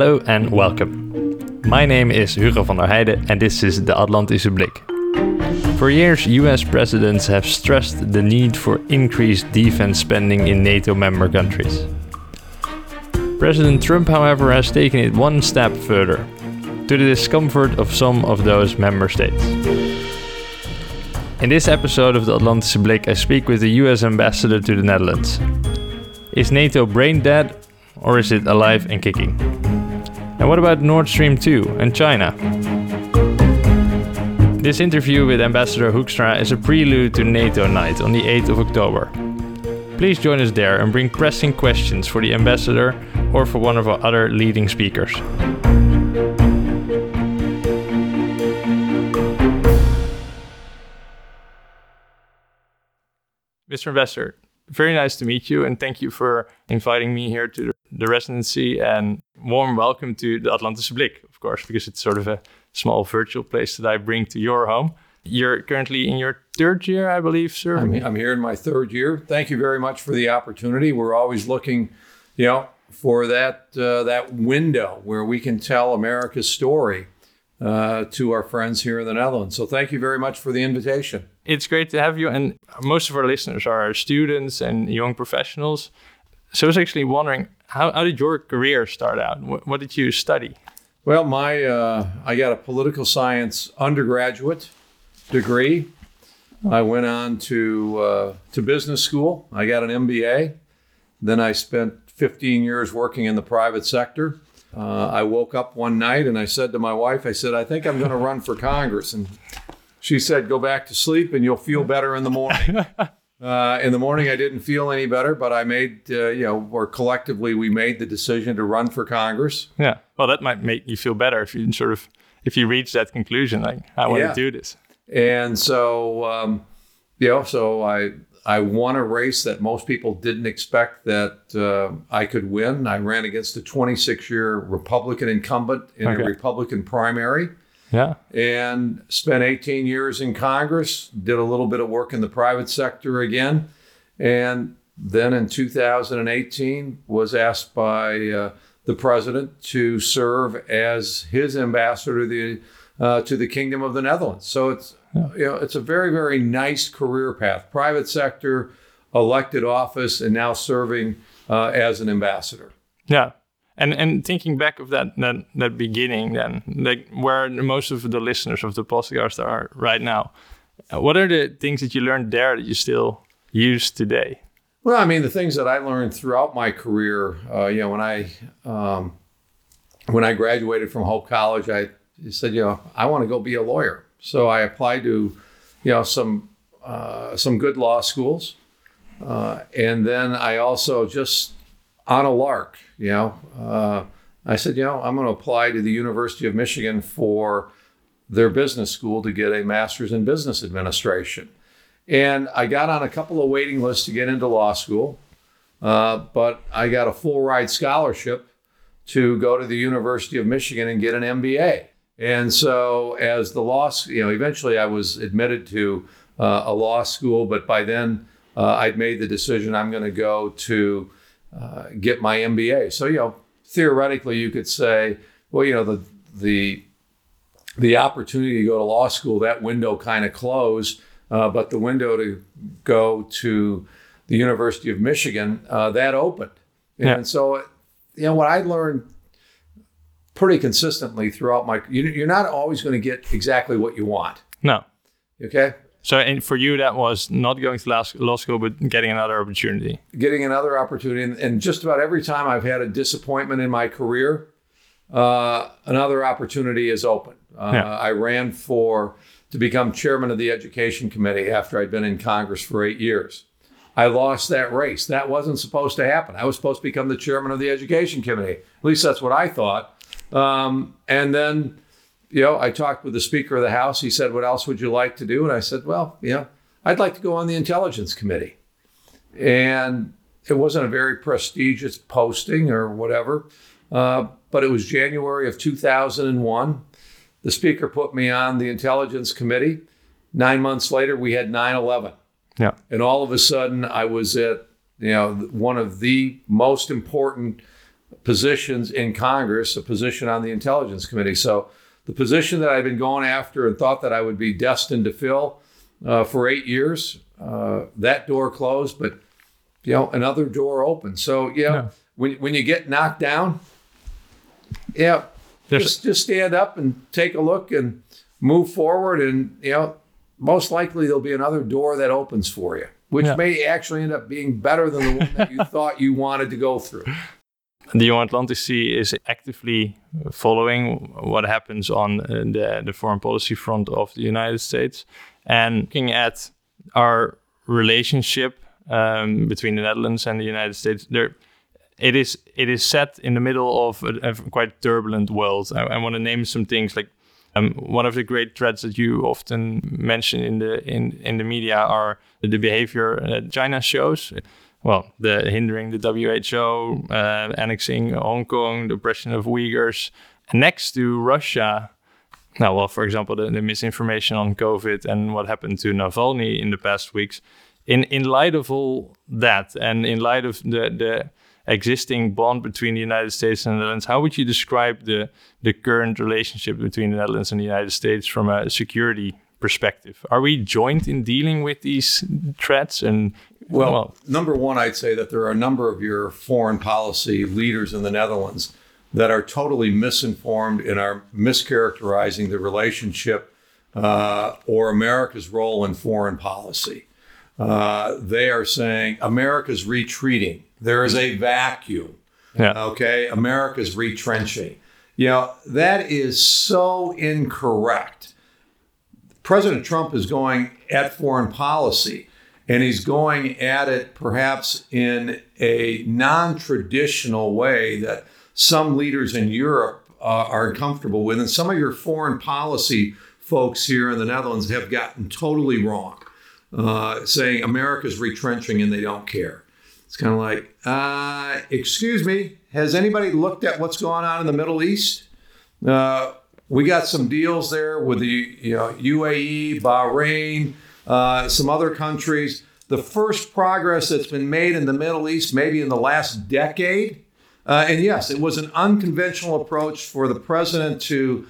Hello and welcome. My name is Hugo van der Heijden and this is the Atlantische Blik. For years, US presidents have stressed the need for increased defense spending in NATO member countries. President Trump, however, has taken it one step further, to the discomfort of some of those member states. In this episode of the Atlantische Blik, I speak with the US ambassador to the Netherlands. Is NATO brain dead or is it alive and kicking? And what about Nord Stream 2 and China? This interview with Ambassador Hoekstra is a prelude to NATO Night on the 8th of October. Please join us there and bring pressing questions for the ambassador or for one of our other leading speakers. Mr. Ambassador, very nice to meet you and thank you for inviting me here to the residency and warm welcome to the Atlantische Blik, of course, because it's sort of a small virtual place that I bring to your home. You're currently in your third year, I believe, sir. I'm, I'm here in my third year. Thank you very much for the opportunity. We're always looking, you know, for that uh, that window where we can tell America's story uh, to our friends here in the Netherlands. So thank you very much for the invitation. It's great to have you, and most of our listeners are students and young professionals. So I was actually wondering, how, how did your career start out? What, what did you study? Well, my uh, I got a political science undergraduate degree. I went on to uh, to business school. I got an MBA. Then I spent 15 years working in the private sector. Uh, I woke up one night and I said to my wife, I said, I think I'm going to run for Congress. And she said, Go back to sleep and you'll feel better in the morning. Uh, in the morning, I didn't feel any better, but I made, uh, you know, or collectively, we made the decision to run for Congress. Yeah. Well, that might make you feel better if you sort of, if you reach that conclusion, like, I want Yeah. to do this. And so, um, you know, so I I won a race that most people didn't expect that uh, I could win. I ran against a 26 year Republican incumbent in Okay. a Republican primary Yeah. and spent 18 years in Congress, did a little bit of work in the private sector again. And then in 2018 was asked by uh, the president to serve as his ambassador to the, uh, to the Kingdom of the Netherlands. So it's, you know, it's a very, very nice career path. Private sector, elected office, and now serving uh, as an ambassador. Yeah. And and thinking back of that that that beginning, then like where most of the listeners of the podcast are right now, uh, what are the things that you learned there that you still use today? Well, I mean, the things that I learned throughout my career, uh, you know, when I um, when I graduated from Hope College, I said, you know, I want to go be a lawyer. So I applied to, you know, some uh, some good law schools, uh, and then I also just on a lark, you know, uh, I said, you know, I'm going to apply to the University of Michigan for their business school to get a master's in business administration. And I got on a couple of waiting lists to get into law school, uh, but I got a full ride scholarship to go to the University of Michigan and get an MBA. And so, as the law, you know, eventually I was admitted to uh, a law school, but by then uh, I'd made the decision I'm going to go to uh, get my MBA. So, you know, theoretically, you could say, well, you know, the the the opportunity to go to law school, that window kind of closed, uh, but the window to go to the University of Michigan, uh, that opened. Yeah. And so, you know, what I learned pretty consistently throughout my, you, you're not always going to get exactly what you want. No. Okay. So and for you that was not going to law school, but getting another opportunity. getting another opportunity. And, and just about every time I've had a disappointment in my career, uh, another opportunity is open. Uh, Yeah. I ran for to become chairman of the education committee after I'd been in Congress for eight years. I lost that race. That wasn't supposed to happen. I was supposed to become the chairman of the education committee. At least that's what I thought. Um, and then, you know, I talked with the Speaker of the House. He said, "What else would you like to do?" And I said, "Well, you know, I'd like to go on the Intelligence Committee." and it wasn't a very prestigious posting or whatever. Uh, but it was January of 2001. The speaker put me on the Intelligence Committee. Nine months later, we had 9 11. Yeah. And all of a sudden, I was at you know one of the most important positions in Congress, a position on the Intelligence Committee. So the position that I've been going after and thought that I would be destined to fill uh, for eight years, uh, that door closed, but you know another door opened. So you know, Yeah. when when you get knocked down, yeah, There's- just just stand up and take a look and move forward, and you know, most likely there'll be another door that opens for you, which Yeah. may actually end up being better than the one that you thought you wanted to go through. The Euro-Atlantic Sea is actively following what happens on uh, the, the foreign policy front of the United States and looking at our relationship um, between the Netherlands and the United States. There, it is it is set in the middle of a, a quite turbulent world. I, I want to name some things like um, one of the great threats that you often mention in the in, in the media are the behavior that China shows. Well, the hindering the WHO, uh, annexing Hong Kong, the oppression of Uyghurs. Next to Russia, now, well, for example, the, the misinformation on COVID and what happened to Navalny in the past weeks. In in light of all that, and in light of the the existing bond between the United States and the Netherlands, how would you describe the the current relationship between the Netherlands and the United States from a security perspective? Are we joined in dealing with these threats? And Well, number one, I'd say that there are a number of your foreign policy leaders in the Netherlands that are totally misinformed and are mischaracterizing the relationship uh, or America's role in foreign policy. Uh, they are saying America's retreating. There is a vacuum. yeah, Okay, America's retrenching. You know, that is so incorrect. President Trump is going at foreign policy, and he's going at it perhaps in a non traditional way that some leaders in Europe uh, are comfortable with, and some of your foreign policy folks here in the Netherlands have gotten totally wrong, uh, saying America's retrenching and they don't care. It's kind of like, uh, excuse me, has anybody looked at what's going on in the Middle East? Uh, we got some deals there with the you know, UAE, Bahrain, uh, some other countries. The first progress that's been made in the Middle East, maybe in the last decade. Uh, and yes, it was an unconventional approach for the president to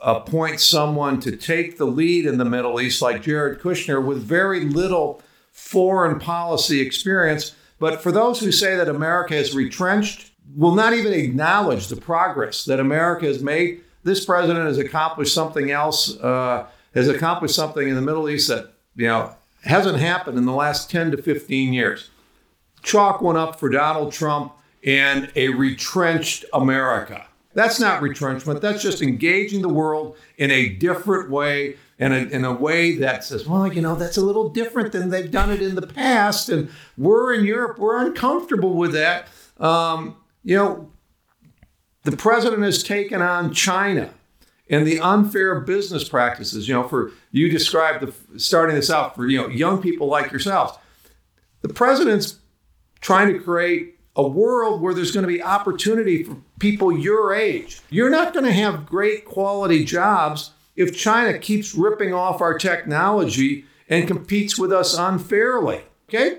appoint someone to take the lead in the Middle East, like Jared Kushner, with very little foreign policy experience. But for those who say that America has retrenched, will not even acknowledge the progress that America has made. This president has accomplished something else, uh, has accomplished something in the Middle East that you know hasn't happened in the last 10 to 15 years. Chalk one up for Donald Trump and a retrenched America. That's not retrenchment. That's just engaging the world in a different way and a, in a way that says, well, you know, that's a little different than they've done it in the past. And we're in Europe, we're uncomfortable with that. Um, you know, the president has taken on China and the unfair business practices. You know, for you described the starting this out for you know young people like yourselves. The president's trying to create a world where there's going to be opportunity for people your age. You're not going to have great quality jobs if China keeps ripping off our technology and competes with us unfairly. Okay?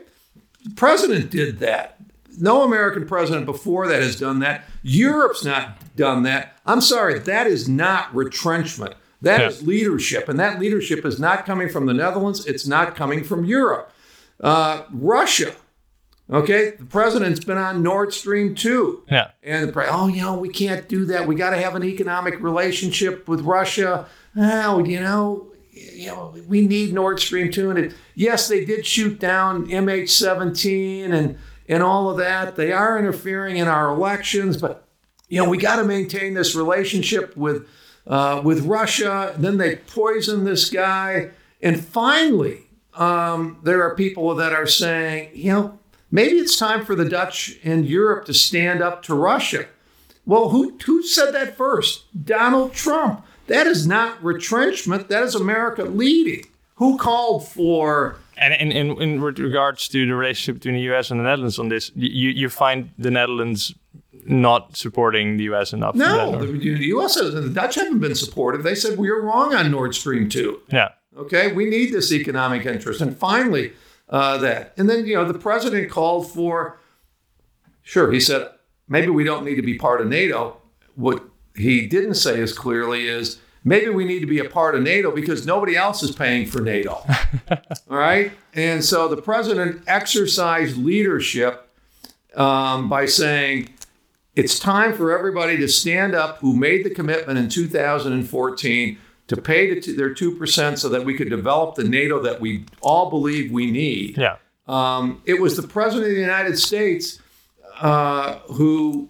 The president did that. No American president before that has done that. Europe's not done that. I'm sorry, that is not retrenchment. That Yeah. is leadership. And that leadership is not coming from the Netherlands, it's not coming from Europe. Uh, Russia, okay, the president's been on Nord Stream 2. yeah, And the pre- oh, you know, we can't do that. We got to have an economic relationship with Russia. Oh, you know, you know, we need Nord Stream two. And it, yes, they did shoot down MH17 and and all of that. They are interfering in our elections, but you know, we got to maintain this relationship with uh, with Russia. Then they poison this guy, and finally, um, there are people that are saying, you know, maybe it's time for the Dutch and Europe to stand up to Russia. Well, who who said that first? Donald Trump. That is not retrenchment. That is America leading. Who called for? And in, in, in regards to the relationship between the US and the Netherlands on this, you, you find the Netherlands not supporting the US enough. No, the, the U.S. and the Dutch haven't been supportive. They said we were wrong on Nord Stream two. yeah. Okay, we need this economic interest, and finally, uh, that. And then you know the president called for. Sure, he said, maybe we don't need to be part of NATO. What he didn't say as clearly is maybe we need to be a part of NATO because nobody else is paying for NATO. All right. And so the president exercised leadership um, by saying it's time for everybody to stand up who made the commitment in 2014 to pay the, their 2% so that we could develop the NATO that we all believe we need. Yeah. Um, it was the president of the United States uh, who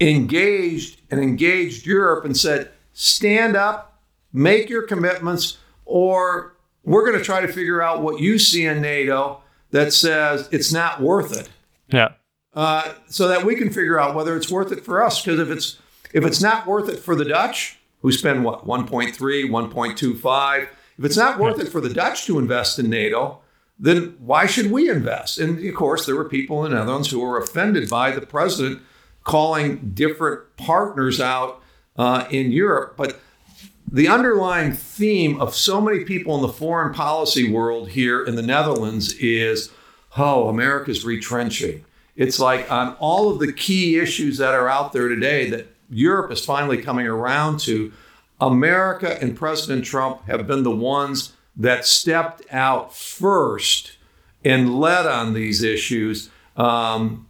engaged and engaged Europe and said, stand up, make your commitments, or we're going to try to figure out what you see in NATO that says it's not worth it. Yeah. Uh, so that we can figure out whether it's worth it for us. Because if it's if it's not worth it for the Dutch, who spend what 1.3, 1.25, if it's not worth it for the Dutch to invest in NATO, then why should we invest? And of course, there were people in the Netherlands who were offended by the president calling different partners out uh, in Europe. But the underlying theme of so many people in the foreign policy world here in the Netherlands is oh, America's retrenching. It's like on all of the key issues that are out there today that Europe is finally coming around to, America and President Trump have been the ones that stepped out first and led on these issues. Um,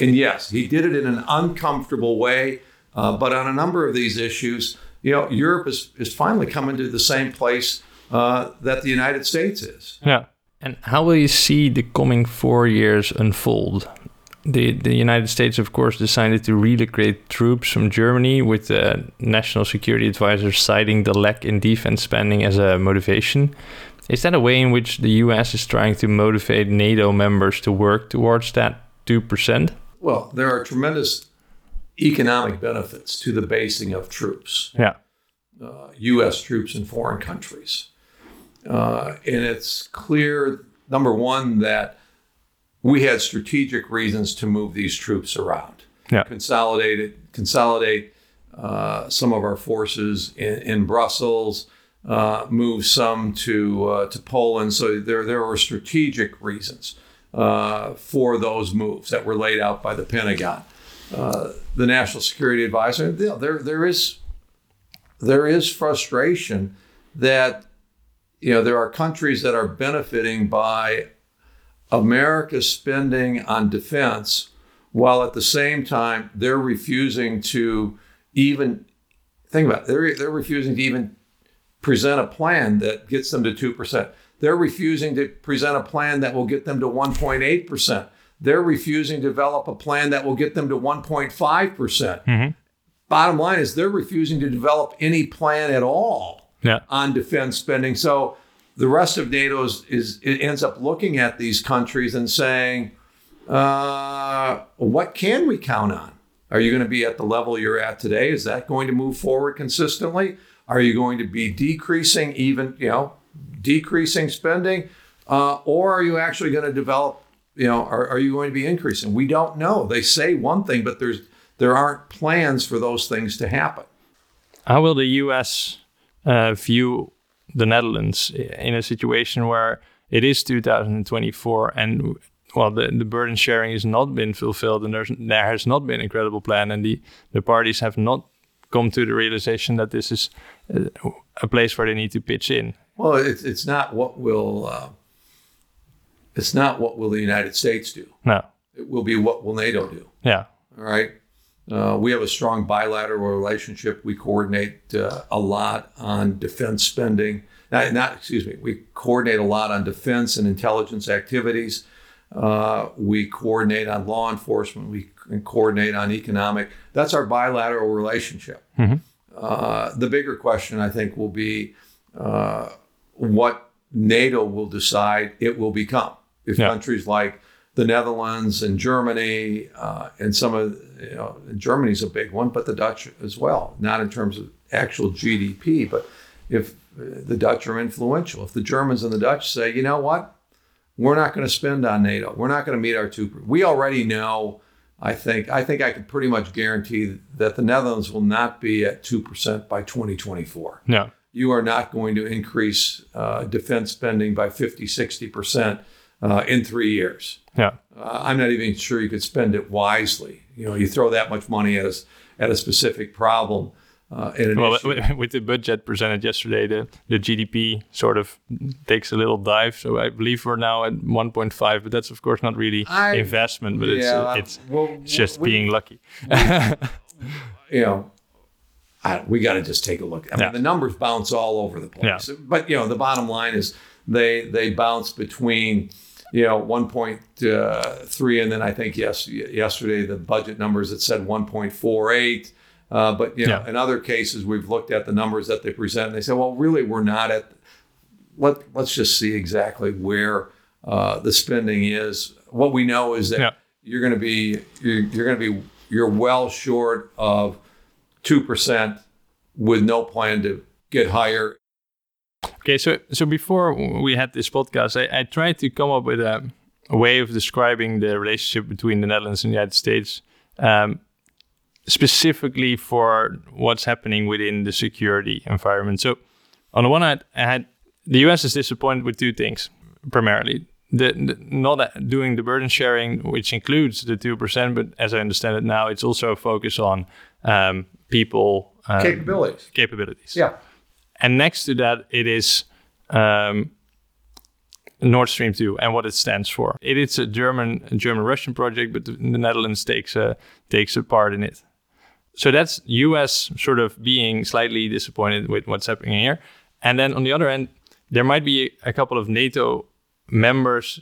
and yes, he did it in an uncomfortable way. Uh, but on a number of these issues, you know, Europe is, is finally coming to the same place uh, that the United States is. Yeah. And how will you see the coming four years unfold? The, the United States, of course, decided to relocate troops from Germany, with the National Security Advisor citing the lack in defense spending as a motivation. Is that a way in which the US is trying to motivate NATO members to work towards that 2%? Well, there are tremendous economic benefits to the basing of troops. Yeah. Uh, U.S. troops in foreign countries. Uh, and it's clear, number one, that we had strategic reasons to move these troops around. Yeah. Consolidate consolidate uh, some of our forces in, in Brussels, uh, move some to uh, to Poland. So there there were strategic reasons uh, for those moves that were laid out by the Pentagon. Uh, the National Security Advisor, you know, there there is there is frustration that you know there are countries that are benefiting by America's spending on defense, while at the same time they're refusing to even think about it, they're they're refusing to even present a plan that gets them to two percent. They're refusing to present a plan that will get them to 1.8 percent. They're refusing to develop a plan that will get them to 1.5 percent. Mm-hmm. Bottom line is they're refusing to develop any plan at all Yeah. on defense spending. So the rest of NATO is, is it ends up looking at these countries and saying, uh, what can we count on? Are you going to be at the level you're at today? Is that going to move forward consistently? Are you going to be decreasing even, you know, decreasing spending? Uh, or are you actually going to develop, you know, are, are you going to be increasing? We don't know. They say one thing, but there's there aren't plans for those things to happen. How will the US uh, view the Netherlands in a situation where it is 2024 and well the, the burden sharing has not been fulfilled and there's, there has not been a credible plan and the, the parties have not come to the realization that this is a, a place where they need to pitch in Well, it's it's not what will uh, it's not what will the United States do. no It will be what will NATO do. yeah All right. Uh, we have a strong bilateral relationship. We coordinate uh, a lot on defense spending. Not, not, excuse me. We coordinate a lot on defense and intelligence activities. Uh, we coordinate on law enforcement. We coordinate on economic. That's our bilateral relationship. Uh, the bigger question, I think, will be uh, what NATO will decide it will become. If Yeah. countries like the Netherlands and Germany uh, and some of you know Germany's a big one, but the Dutch as well. Not in terms of actual GDP, but if uh, the Dutch are influential, if the Germans and the Dutch say, you know what, we're not going to spend on NATO, we're not going to meet our two. We already know. I think I think I can pretty much guarantee that the Netherlands will not be at two percent by 2024 no you are not going to increase uh, defense spending by 50, 60% uh, in three years. Yeah. Uh, I'm not even sure you could spend it wisely. You know, you throw that much money at a, at a specific problem. Uh, Well, issue. with, the budget presented yesterday, the, the GDP sort of takes a little dive. So I believe we're now at 1.5, but that's of course not really I- investment, but it's Yeah, uh, it's well, just we- being lucky. you know, I, we got to just take a look. I mean, Yeah. the numbers bounce all over the place. Yeah. But you know, the bottom line is they they bounce between you know 1.3 and then I think yes yesterday the budget numbers that said 1.48. Uh, but you know, Yeah. in other cases we've looked at the numbers that they present and they say, well, really we're not at. Let let's just see exactly where uh, the spending is. What we know is that Yeah. you're going to be you're, you're going to be you're well short of two percent with no plan to get higher. Okay, so so before we had this podcast, I, I tried to come up with a, a way of describing the relationship between the Netherlands and the United States, um, specifically for what's happening within the security environment. So, on the one hand, I had the U.S. is disappointed with two things primarily. The, the not doing the burden sharing, which includes the two percent, but as I understand it now, it's also a focus on um, people um, Capabilities. capabilities. Yeah. And next to that, it is um, Nord Stream 2 and what it stands for. It is a German German Russian project, but the, the Netherlands takes a takes a part in it. So that's US sort of being slightly disappointed with what's happening here. And then on the other end, there might be a couple of NATO members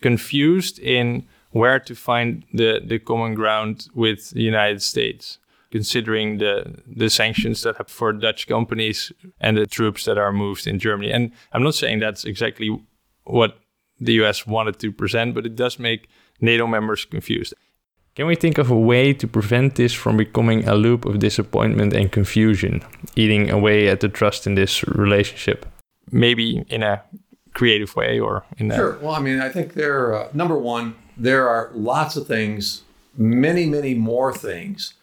confused in where to find the, the common ground with the United States, considering the, the sanctions that have for Dutch companies and the troops that are moved in Germany. And I'm not saying that's exactly what the US wanted to present, but it does make NATO members confused. Can we think of a way to prevent this from becoming a loop of disappointment and confusion, eating away at the trust in this relationship? Maybe in a creative way or in a Sure. Well, I mean, I think there. Uh, number one, there are lots of things, many, many more things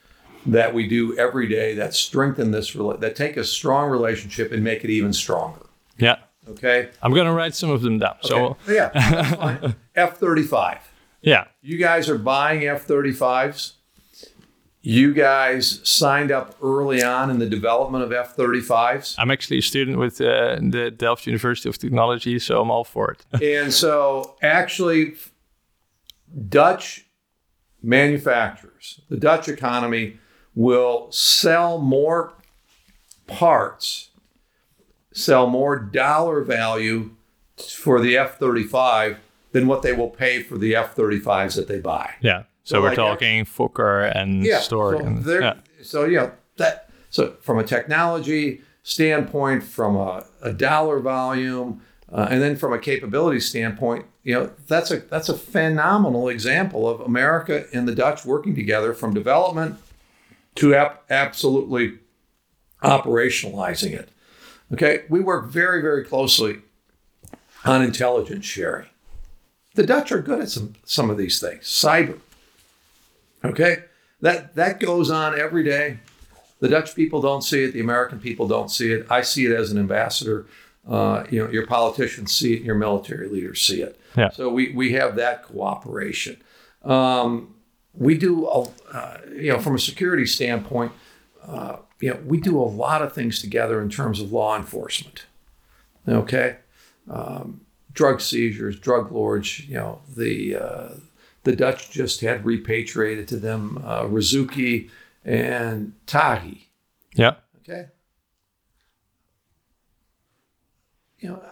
that we do every day that strengthen this, that take a strong relationship and make it even stronger. Yeah. Okay. I'm gonna write some of them down. So yeah. F thirty five. yeah. You guys are buying F 35s. You guys signed up early on in the development of F 35s. I'm actually a student with uh, the Delft University of Technology, so I'm all for it. And so, actually, Dutch manufacturers, the Dutch economy will sell more parts, sell more dollar value for the F 35 than what they will pay for the F 35s that they buy. yeah. So, So we're like talking Fokker and yeah, Story. So, and, yeah. so you know that. So from a technology standpoint, from a, a dollar volume, uh, and then from a capability standpoint, you know that's a that's a phenomenal example of America and the Dutch working together from development to ap- absolutely operationalizing it. Okay, we work very very closely on intelligence sharing. The Dutch are good at some some of these things. Cyber. Okay, that that goes on every day. The Dutch people don't see it. The American people don't see it. I see it as an ambassador. Uh, you know, your politicians see it. Your military leaders see it. Yeah. So we we have that cooperation. Um, we do, a, uh, you know, from a security standpoint, uh, you know, we do a lot of things together in terms of law enforcement. Okay, um, drug seizures, drug lords. You know, the uh, the Dutch just had repatriated to them uh, Razzouki and Taghi. yeah. Okay. You know,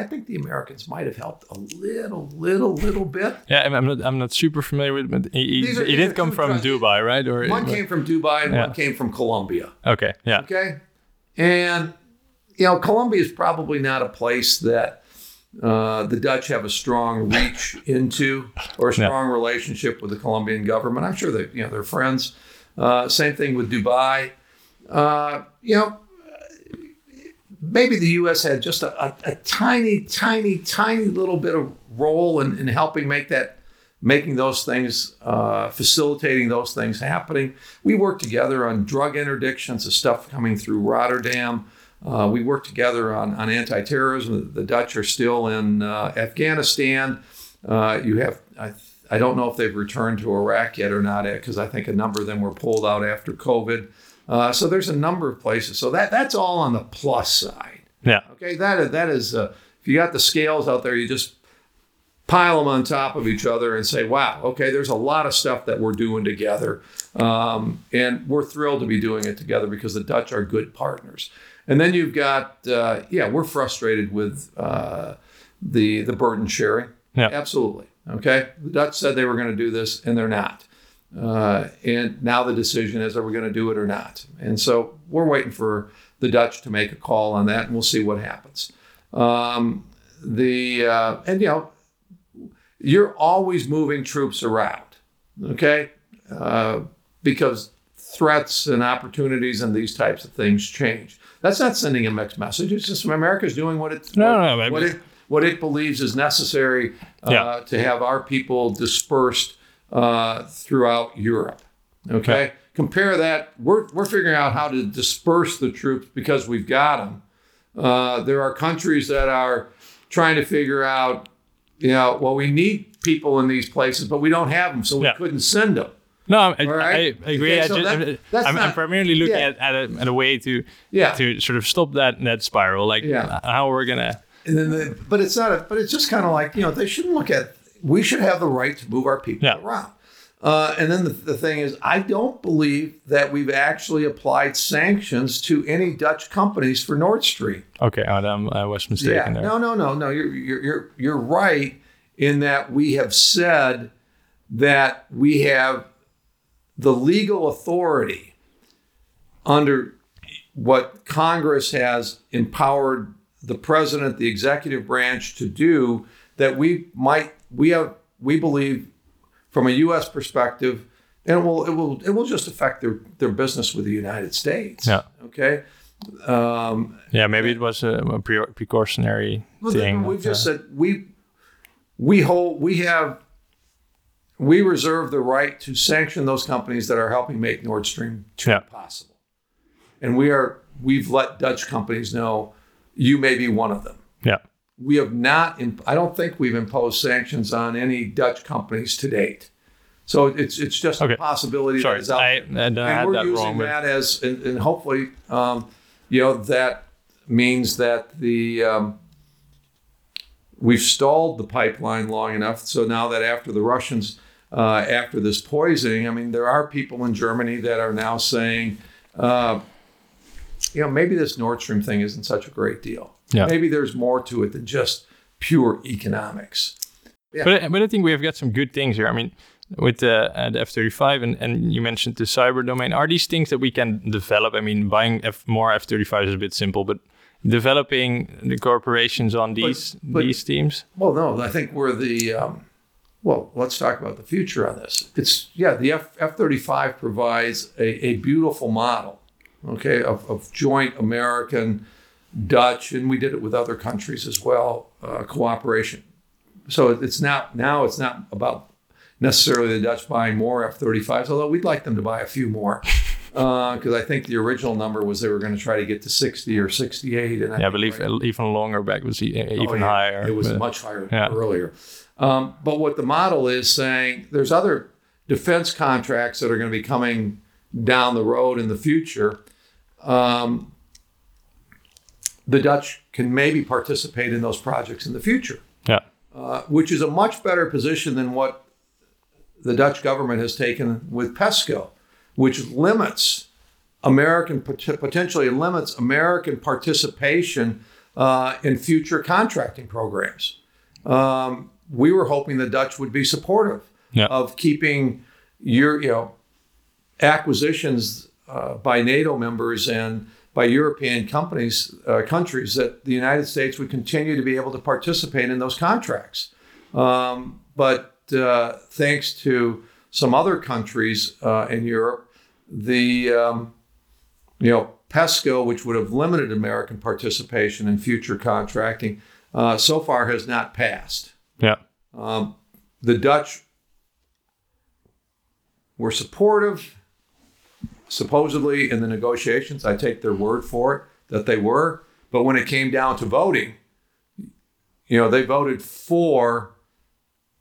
I think the Americans might have helped a little, little, little bit. Yeah, I'm- not. I'm not super familiar with, it, but he, he, are- he did come from Dubai, right? Or One came from Dubai and Yeah. one came from Colombia. okay, yeah, Okay. And, you know, Colombia is probably not a place that uh, the Dutch have a strong reach into or a strong relationship with the Colombian government. I'm sure that, you know, they're friends. Uh, same thing with Dubai. Uh, you know, maybe the U.S. had just a, a, a tiny, tiny, tiny little bit of role in, in helping make that, making those things, uh, facilitating those things happening. We work together on drug interdictions, the stuff coming through Rotterdam. Uh, we work together on, on anti-terrorism. The Dutch are still in uh, Afghanistan. Uh, you have, I, I don't know if they've returned to Iraq yet or not, because I think a number of them were pulled out after COVID. Uh, so there's a number of places. So that that's all on the plus side. Yeah. Okay. That is, that is uh, if you got the scales out there, you just pile them on top of each other and say, wow, okay, there's a lot of stuff that we're doing together. Um, and we're thrilled to be doing it together because the Dutch are good partners. And then you've got, uh, yeah, we're frustrated with uh, the the burden sharing. Yeah. Absolutely. Okay. The Dutch said they were going to do this, and they're not. Uh, and now the decision is, are we going to do it or not? And so we're waiting for the Dutch to make a call on that, and we'll see what happens. Um, the uh, and you know, you're always moving troops around. Okay. Uh, because threats and opportunities and these types of things change. That's not sending a mixed message. It's just America's doing what it No, what, no, no, what it what it believes is necessary uh, Yeah. to have our people dispersed uh, throughout Europe. Okay, compare that. We're we're figuring out how to disperse the troops because we've got them. Uh, there are countries that are trying to figure out, you know, well, we need people in these places, but we don't have them, so we Yeah. couldn't send them. No, I, All right. I agree. Okay, I so just, that- that's I'm, I'm not- primarily looking yeah. at, at, a, at a way to Yeah. to sort of stop that that spiral, like Yeah. how we're gonna. And then, the, but it's not. A, but it's just kind of like you know they shouldn't look at. We should have the right to move our people Yeah. around. Uh, and then the, the thing is, I don't believe that we've actually applied sanctions to any Dutch companies for Nord Stream. Okay, Adam, I was Yeah, mistaken there. no, no, no, no. You're you're you're you're right in that we have said that we have the legal authority under what Congress has empowered the president, the executive branch to do that we might we have we believe from a U.S. perspective, and it will it will it will just affect their their business with the United States. Yeah. Okay. Um, Yeah, maybe it was a, a pre- precautionary well, thing. We've just uh, said we we hold we have we reserve the right to sanction those companies that are helping make Nord Stream 2 Yeah. possible. And we are we've let Dutch companies know you may be one of them. yeah. We have not I don't think we've imposed sanctions on any Dutch companies to date. So it's it's just Okay. a possibility Sorry, that is out I, there. I, I and we're using wrong. That as and, and hopefully um, you know that means that the um, we've stalled the pipeline long enough so now that after the russians uh, after this poisoning i mean there are people in germany that are now saying uh, you know maybe this nord stream thing isn't such a great deal Yeah. maybe there's more to it than just pure economics but, I- but I think we have got some good things here. I mean, with the, uh, the F thirty five, and and you mentioned the cyber domain. Are these things that we can develop? I mean, buying F, more F thirty five is a bit simple, but developing the corporations on these but- these teams. Well, no, I think we're the. Um, well, let's talk about the future on this. It's yeah, the F F thirty five provides a, a beautiful model, okay, of, of joint American, Dutch, and we did it with other countries as well, uh, cooperation. So it's not now. It's not about necessarily the Dutch buying more F thirty fives, although we'd like them to buy a few more. Because I think the original number was they were going to try to get to 60 or 68. And Yeah, I believe even longer back was e- even Oh, yeah. higher. It was but- much higher Yeah. earlier. Um, but what the model is saying, there's other defense contracts that are going to be coming down the road in the future. Um, the Dutch can maybe participate in those projects in the future, yeah, uh, which is a much better position than what the Dutch government has taken with PESCO, which limits American pot- potentially limits American participation uh, in future contracting programs. Um, we were hoping the Dutch would be supportive Yeah. of keeping your, you know, acquisitions uh, by NATO members and by European companies, uh, countries that the United States would continue to be able to participate in those contracts. Um, but uh, thanks to some other countries uh, in Europe, the um, you know PESCO, which would have limited American participation in future contracting, uh, so far has not passed. yeah, Um, the Dutch were supportive, supposedly in the negotiations. I take their word for it that they were. But when it came down to voting, you know, they voted for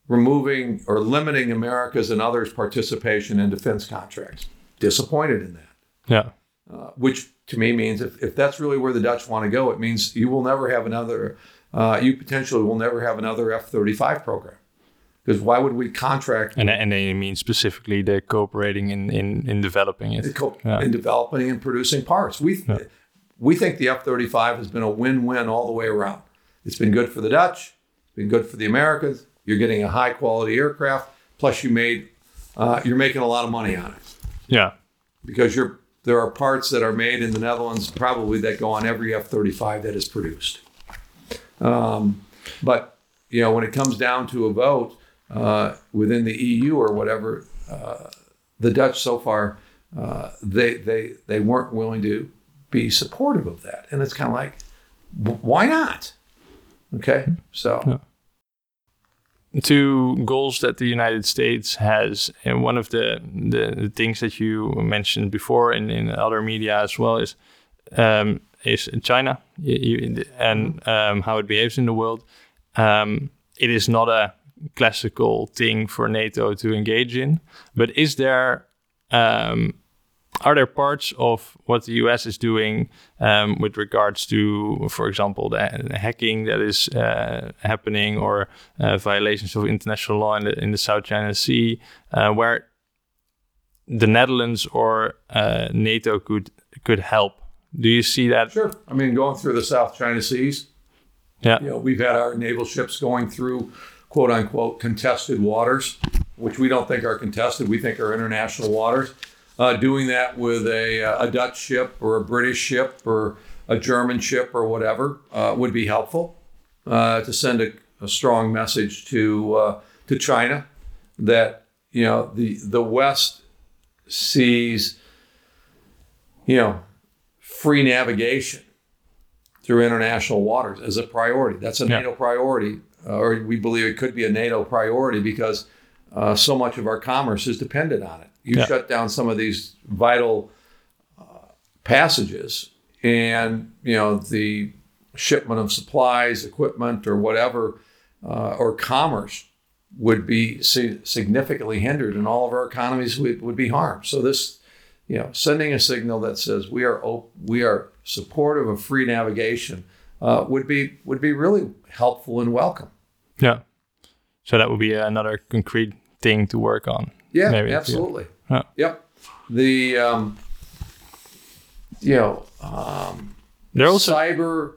removing or limiting America's and others' participation in defense contracts. Disappointed in that. Yeah. Uh, which to me means if, if that's really where the Dutch want to go, it means you will never have another, uh, you potentially will never have another F 35 program. Because why would we contract And and they mean specifically they're cooperating in in, in developing it. in co- Yeah. in developing and producing parts? We, we think the F 35 has been a win win all the way around. It's been good for the Dutch, it's been good for the Americans. You're getting a high quality aircraft, plus you made, uh, you're making a lot of money on it. Yeah. because you're there are parts that are made in the Netherlands probably that go on every F-35 that is produced. Um, but you know when it comes down to a vote uh, within the EU or whatever, uh, the Dutch so far uh, they they they weren't willing to be supportive of that, and it's kind of like, why not? Okay, so two goals that the United States has, and one of the, the, the things that you mentioned before in, in other media as well is um, is China and um, how it behaves in the world. Um, it is not a classical thing for NATO to engage in, but is there um, are there parts of what the US is doing um, with regards to, for example, the hacking that is uh, happening or uh, violations of international law in the, in the South China Sea, uh, where the Netherlands or uh, NATO could could help? Do you see that? sure. I mean, going through the South China Seas, Yeah, You know, we've had our naval ships going through quote unquote contested waters, which we don't think are contested. We think are international waters. Uh, doing that with a, uh, a Dutch ship or a British ship or a German ship or whatever uh, would be helpful uh, to send a, a strong message to uh, to China that you know the the West sees you know free navigation through international waters as a priority. That's a Yeah. NATO priority, or we believe it could be a NATO priority because uh, so much of our commerce is dependent on it. You Yeah. shut down some of these vital uh, passages, and you know the shipment of supplies, equipment, or whatever, uh, or commerce would be si- significantly hindered, and all of our economies would, would be harmed. So this, you know, sending a signal that says we are op- we are supportive of free navigation uh, would be would be really helpful and welcome. yeah. So that would be another concrete thing to work on. Yeah, Maybe, absolutely. Yeah. Yep. The um, you know um, There also cyber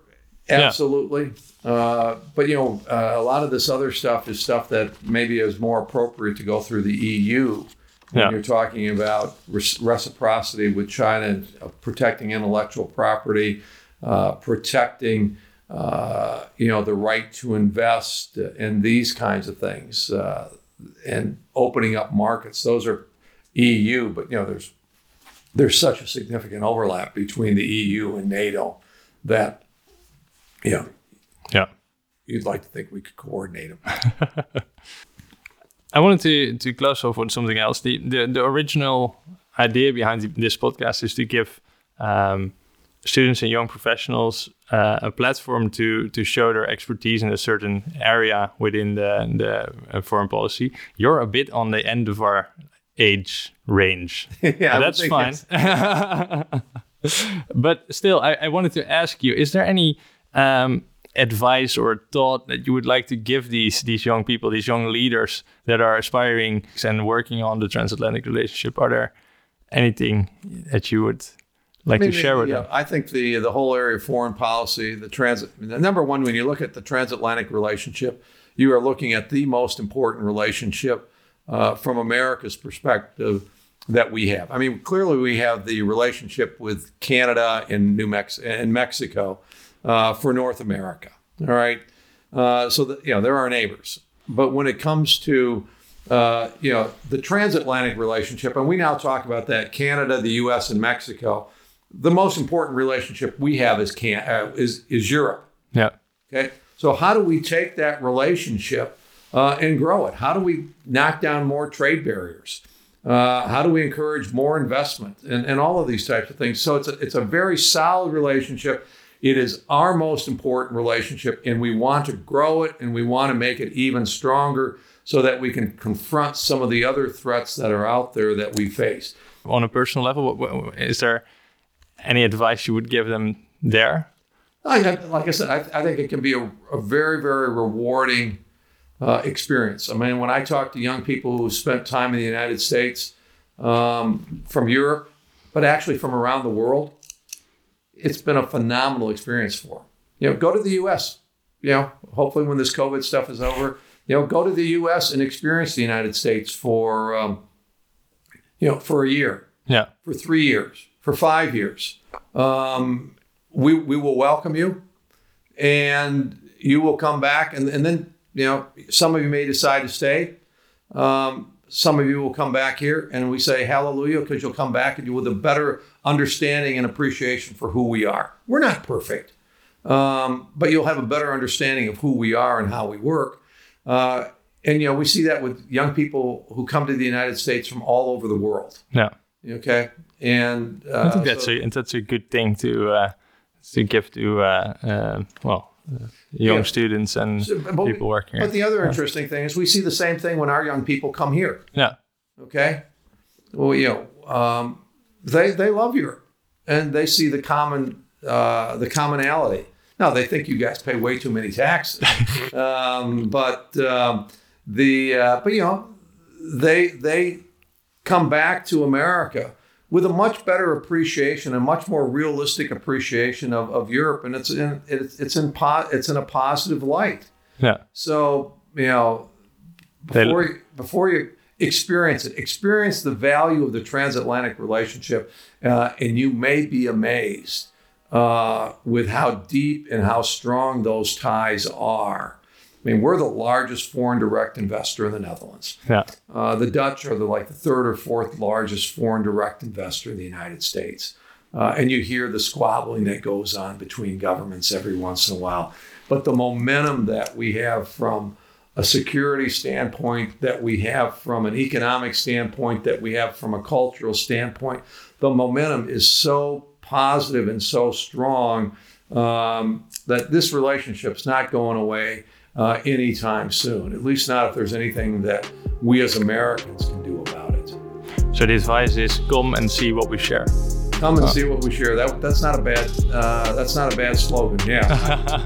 absolutely uh, but you know uh, a lot of this other stuff is stuff that maybe is more appropriate to go through the eu when Yeah. you're talking about reciprocity with china uh, protecting intellectual property uh, protecting uh, you know the right to invest in these kinds of things uh, and opening up markets those are eu but you know there's there's such a significant overlap between the EU and NATO that, you know, yeah. you'd like to think we could coordinate them. I wanted to to close off on something else. The the, the original idea behind this podcast is to give um, students and young professionals uh, a platform to to show their expertise in a certain area within the the uh, foreign policy. You're a bit on the end of our age range. yeah, that's fine. but still, I, I wanted to ask you: Is there any um, advice or thought that you would like to give these these young people, these young leaders that are aspiring and working on the transatlantic relationship? Are there anything that you would like I mean, to share with yeah. I think the the whole area of foreign policy, the transit. The number one, when you look at the transatlantic relationship, you are looking at the most important relationship uh, from America's perspective that we have. I mean, clearly we have the relationship with Canada and New Mex and Mexico uh, for North America. All right, uh, so that you know they're our neighbors. But when it comes to uh, you know the transatlantic relationship, and we now talk about that Canada, the U.S., and Mexico. The most important relationship we have is can uh, is is Europe. Yeah, Okay, so how do we take that relationship uh, and grow it? How do we knock down more trade barriers? Uh, how do we encourage more investment and, and all of these types of things? So it's a, it's a very solid relationship. It is our most important relationship, and we want to grow it and we want to make it even stronger so that we can confront some of the other threats that are out there that we face. On a personal level, is there any advice you would give them there? like I said, I, I think it can be a, a very, very rewarding uh, experience. I mean, when I talk to young people who spent time in the United States, um, from Europe, but actually from around the world, it's been a phenomenal experience for them. You know, go to the U.S. You know, hopefully when this COVID stuff is over, you know, go to the U.S. and experience the United States for, um, you know, for a year, yeah, for three years, for five years. Um, we we will welcome you, and you will come back, and and then you know, some of you may decide to stay. Um, some of you will come back here and we say hallelujah because you'll come back and you with a better understanding and appreciation for who we are. We're not perfect, um, but you'll have a better understanding of who we are and how we work. Uh, and you know, we see that with young people who come to the United States from all over the world. Yeah. Okay. And uh, I think that's so, a that's a good thing to uh, to give to uh, uh, well young yeah. students and so, people we, working. But the other interesting thing is we see the same thing when our young people come here. Yeah. Okay. Well, you know, um, they they love Europe and they see the common uh, the commonality. Now they think you guys pay way too many taxes, um, but um, the uh, but you know they they come back to America with a much better appreciation, a much more realistic appreciation of, of Europe, and it's in it's it's in po- it's in a positive light. Yeah. So you know, before you, before you experience it, experience the value of the transatlantic relationship, uh, and you may be amazed uh, with how deep and how strong those ties are. I mean, we're the largest foreign direct investor in the Netherlands. Yeah. Uh, the Dutch are the like the third or fourth largest foreign direct investor in the United States. Uh, and you hear the squabbling that goes on between governments every once in a while. But the momentum that we have from a security standpoint, that we have from an economic standpoint, that we have from a cultural standpoint, the momentum is so positive and so strong um, that this relationship's not going away uh, anytime soon, at least not if there's anything that we as Americans can do about it. So the advice is come and see what we share. Come and see what we share. That that's not a bad uh, that's not a bad slogan. Yeah,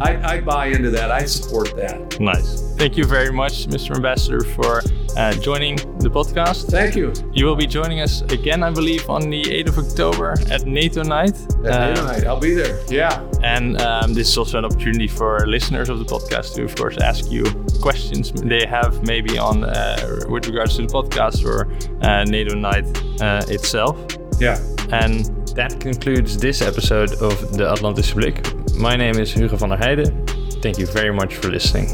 I, I, I, buy into that. I support that. Nice. Thank you very much, Mr. Ambassador, for uh, joining the podcast. Thank you. You will be joining us again, I believe, on the 8th of October at NATO Night. At uh, NATO Night, I'll be there. Yeah. And um, this is also an opportunity for listeners of the podcast to, of course, ask you questions they have maybe on uh, with regards to the podcast or uh, NATO Night uh, itself. Yeah. And that concludes this episode of the Atlantische Blik. My name is Hugo van der Heijden. Thank you very much for listening.